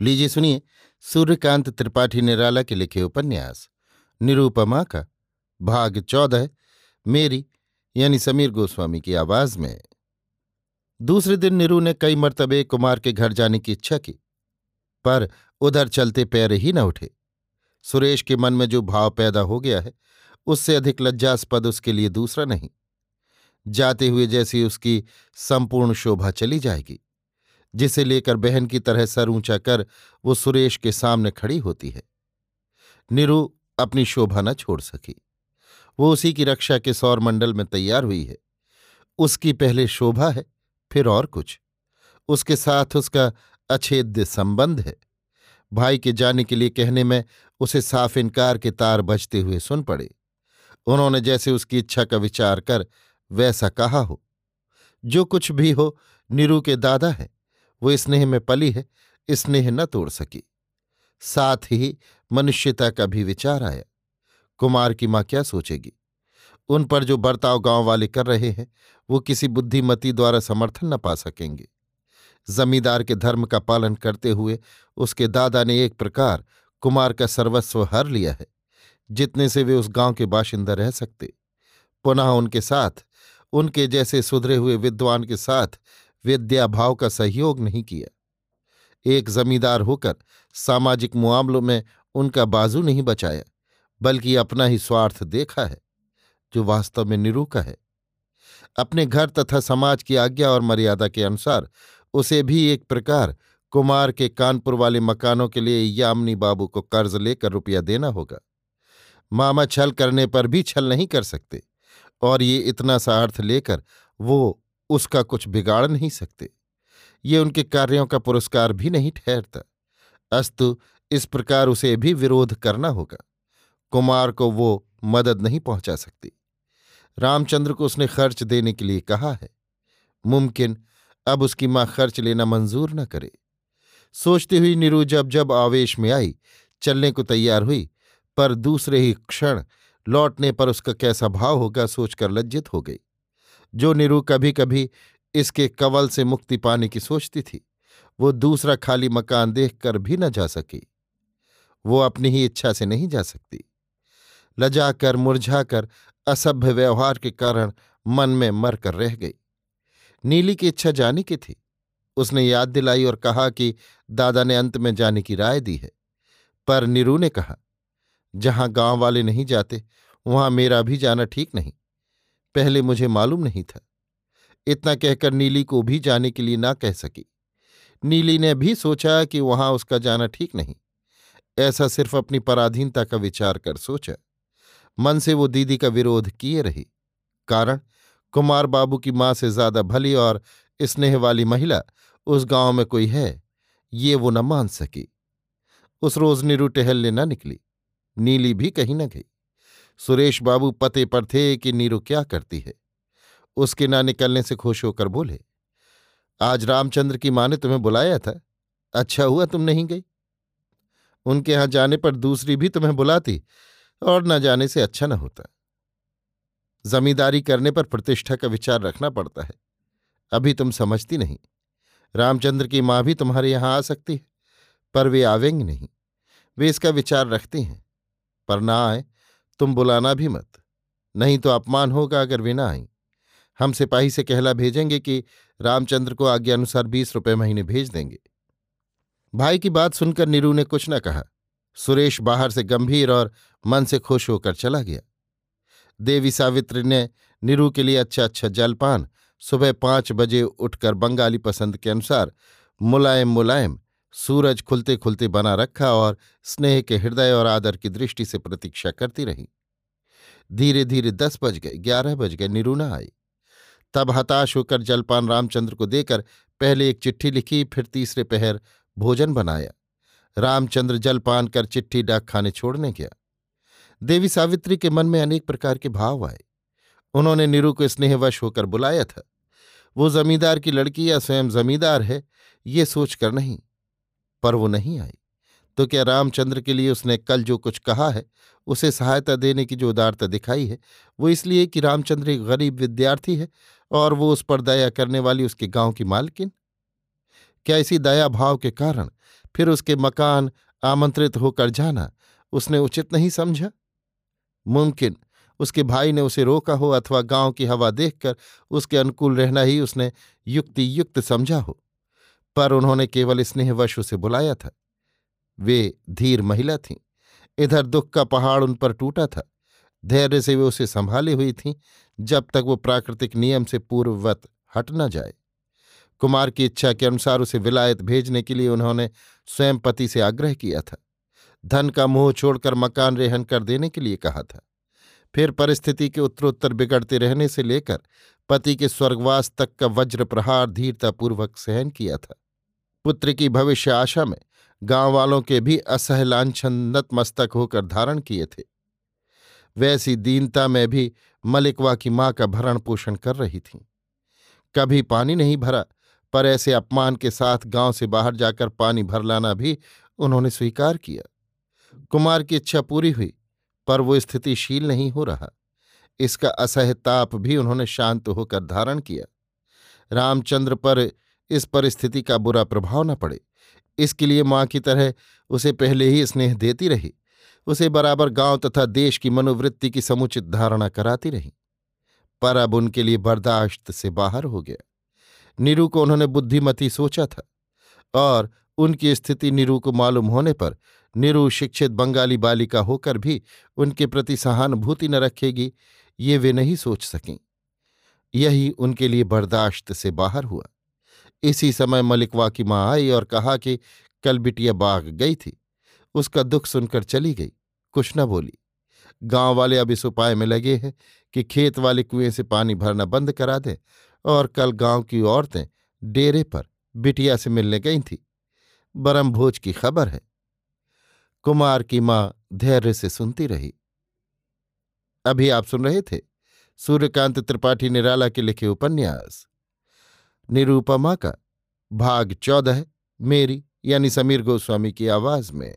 लीजिए सुनिए, सूर्यकांत त्रिपाठी निराला के लिखे उपन्यास। निरूपमा का भाग चौदह, मेरी, यानी समीर गोस्वामी की आवाज़ में। दूसरे दिन निरू ने कई मर्तबे कुमार के घर जाने की इच्छा की, पर उधर चलते पैर ही न उठे। सुरेश के मन में जो भाव पैदा हो गया है, उससे अधिक लज्जास्पद उसके लिए दूसरा नहीं। जाते हुए जैसी उसकी संपूर्ण शोभा चली जाएगी। जिसे लेकर बहन की तरह सर ऊँचा कर वो सुरेश के सामने खड़ी होती है। निरु अपनी शोभा न छोड़ सकी। वो उसी की रक्षा के सौरमंडल में तैयार हुई है। उसकी पहले शोभा है, फिर और कुछ। उसके साथ उसका अछेद्य संबंध है। भाई के जाने के लिए कहने में उसे साफ़ इनकार के तार बजते हुए सुन पड़े। उन्होंने जैसे उसकी इच्छा का विचार कर वैसा कहा हो। जो कुछ भी हो, निरू के दादा है। वो स्नेह में पली है स्नेह न तोड़ सकी। साथ ही मनुष्यता का भी विचार आया, कुमार की माँ क्या सोचेगी? उन पर जो बर्ताव गाँव वाले कर रहे हैं, वो किसी बुद्धिमती द्वारा समर्थन न पा सकेंगे। जमींदार के धर्म का पालन करते हुए उसके दादा ने एक प्रकार कुमार का सर्वस्व हर लिया है, जितने से वे उस गाँव के बाशिंदा रह सकते। पुनः उनके साथ, उनके जैसे सुधरे हुए विद्वान के साथ विद्याभाव का सहयोग नहीं किया। एक जमींदार होकर सामाजिक मामलों में उनका बाजू नहीं बचाया, बल्कि अपना ही स्वार्थ देखा है, जो वास्तव में निरूका है। अपने घर तथा समाज की आज्ञा और मर्यादा के अनुसार उसे भी एक प्रकार कुमार के कानपुर वाले मकानों के लिए यामिनी बाबू को कर्ज लेकर रुपया देना होगा। मामा छल करने पर भी छल नहीं कर सकते, और ये इतना सा अर्थ लेकर वो उसका कुछ बिगाड़ नहीं सकते। ये उनके कार्यों का पुरस्कार भी नहीं ठहरता। अस्तु, इस प्रकार उसे भी विरोध करना होगा। कुमार को वो मदद नहीं पहुँचा सकती। रामचंद्र को उसने खर्च देने के लिए कहा है। मुमकिन, अब उसकी माँ खर्च लेना मंजूर न करे। सोचती हुई नीरू जब जब आवेश में आई, चलने को तैयार हुई, पर दूसरे ही क्षण लौटने पर उसका कैसा भाव होगा सोचकर लज्जित हो गई। जो निरू कभी कभी इसके कवल से मुक्ति पाने की सोचती थी। वो दूसरा खाली मकान देखकर भी न जा सकी। वो अपनी ही इच्छा से नहीं जा सकती। लजाकर, मुरझाकर, असभ्य व्यवहार के कारण मन में मर कर रह गई। नीली की इच्छा जाने की थी। उसने याद दिलाई और कहा कि दादा ने अंत में जाने की राय दी है। पर नीरू ने कहा, जहाँ गाँव वाले नहीं जाते, वहाँ मेरा भी जाना ठीक नहीं। पहले मुझे मालूम नहीं था। इतना कहकर नीली को भी जाने के लिए ना कह सकी। नीली ने भी सोचा कि वहाँ उसका जाना ठीक नहीं। ऐसा सिर्फ़ अपनी पराधीनता का विचार कर सोचा। मन से वो दीदी का विरोध किए रही। कारण, कुमार बाबू की माँ से ज़्यादा भली और स्नेह वाली महिला उस गाँव में कोई है, ये वो न मान सकी। उस रोज नीरू टहलने न निकली। नीली भी कहीं न गई। सुरेश बाबू पते पर थे कि नीरू क्या करती है। उसके ना निकलने से खुश होकर बोले, आज रामचंद्र की माँ ने तुम्हें बुलाया था। अच्छा हुआ तुम नहीं गई। उनके यहाँ जाने पर दूसरी भी तुम्हें बुलाती और न जाने से अच्छा न होता। जमींदारी करने पर प्रतिष्ठा का विचार रखना पड़ता है। अभी तुम समझती नहीं। रामचंद्र की माँ भी तुम्हारे यहाँ आ सकती है, पर वे आवेंगे नहीं। वे इसका विचार रखती हैं, पर ना आए तुम बुलाना भी मत, नहीं तो अपमान होगा अगर वे ना आई। हम सिपाही से कहला भेजेंगे कि रामचंद्र को आज्ञानुसार बीस रुपए महीने भेज देंगे। भाई की बात सुनकर नीरू ने कुछ न कहा। सुरेश बाहर से गंभीर और मन से खुश होकर चला गया। देवी सावित्री ने नीरू के लिए अच्छा अच्छा जलपान सुबह पाँच बजे उठकर बंगाली पसंद के अनुसार मुलायम मुलायम सूरज खुलते खुलते बना रखा और स्नेह के हृदय और आदर की दृष्टि से प्रतीक्षा करती रही। धीरे धीरे दस बज गए, ग्यारह बज गए निरू आई। तब हताश होकर जलपान रामचंद्र को देकर पहले एक चिट्ठी लिखी, फिर तीसरे पहर भोजन बनाया। रामचंद्र जलपान कर चिट्ठी डाक खाने छोड़ने गया। देवी सावित्री के मन में अनेक प्रकार के भाव आए। उन्होंने नीरू को स्नेहवश होकर बुलाया था। वो जमींदार की लड़की या स्वयं जमींदार है, ये सोचकर नहीं। पर वो नहीं आई। तो क्या रामचंद्र के लिए उसने कल जो कुछ कहा है, उसे सहायता देने की जो उदारता दिखाई है, वो इसलिए कि रामचंद्र एक गरीब विद्यार्थी है और वो उस पर दया करने वाली उसके गाँव की मालकिन? क्या इसी दया भाव के कारण फिर उसके मकान आमंत्रित होकर जाना उसने उचित नहीं समझा? मुमकिन उसके भाई ने उसे रोका हो अथवा गाँव की हवा देखकर उसके अनुकूल रहना ही उसने युक्ति युक्त समझा हो। पर उन्होंने केवल स्नेहवश उसे बुलाया था। वे धीर महिला थीं। इधर दुख का पहाड़ उन पर टूटा था। धैर्य से वे उसे संभाली हुई थीं, जब तक वो प्राकृतिक नियम से पूर्ववत हट न जाए। कुमार की इच्छा के अनुसार उसे विलायत भेजने के लिए उन्होंने स्वयं पति से आग्रह किया था। धन का मोह छोड़कर मकान रेहन कर देने के लिए कहा था। फिर परिस्थिति के उत्तरोत्तर बिगड़ते रहने से लेकर पति के स्वर्गवास तक का वज्र प्रहार धीरतापूर्वक सहन किया था। पुत्र की भविष्य आशा में गाँव वालों के भी असहलांछन नतमस्तक होकर धारण किए थे। वैसी दीनता में भी मलिकवा की माँ का भरण पोषण कर रही थी। कभी पानी नहीं भरा, पर ऐसे अपमान के साथ गाँव से बाहर जाकर पानी भर लाना भी उन्होंने स्वीकार किया। कुमार की इच्छा पूरी हुई, पर वो स्थितिशील नहीं हो रहा। इसका असह ताप भी उन्होंने शांत होकर धारण किया। रामचंद्र पर इस परिस्थिति का बुरा प्रभाव न पड़े। इसके लिए माँ की तरह उसे पहले ही स्नेह देती रही। उसे बराबर गाँव तथा देश की मनोवृत्ति की समुचित धारणा कराती रही। पर अब उनके लिए बर्दाश्त से बाहर हो गया। नीरू को उन्होंने बुद्धिमती सोचा था और उनकी स्थिति नीरू को मालूम होने पर नीरू शिक्षित बंगाली बालिका होकर भी उनके प्रति सहानुभूति न रखेगी, ये वे नहीं सोच सकें। यही उनके लिए बर्दाश्त से बाहर हुआ। इसी समय मलिकवा की माँ आई और कहा कि कल बिटिया बाग गई थी। उसका दुख सुनकर चली गई। कुछ न बोली। गाँव वाले अब इस उपाय में लगे हैं कि खेत वाले कुएँ से पानी भरना बंद करा दें और कल गाँव की औरतें डेरे पर बिटिया से मिलने गई थी। बरम भोज की खबर है। कुमार की माँ धैर्य से सुनती रही। अभी आप सुन रहे थे सूर्यकांत त्रिपाठी निराला के लिखे उपन्यास। निरूपमा का। भाग चौदह मेरी यानी समीर गोस्वामी की आवाज़ में।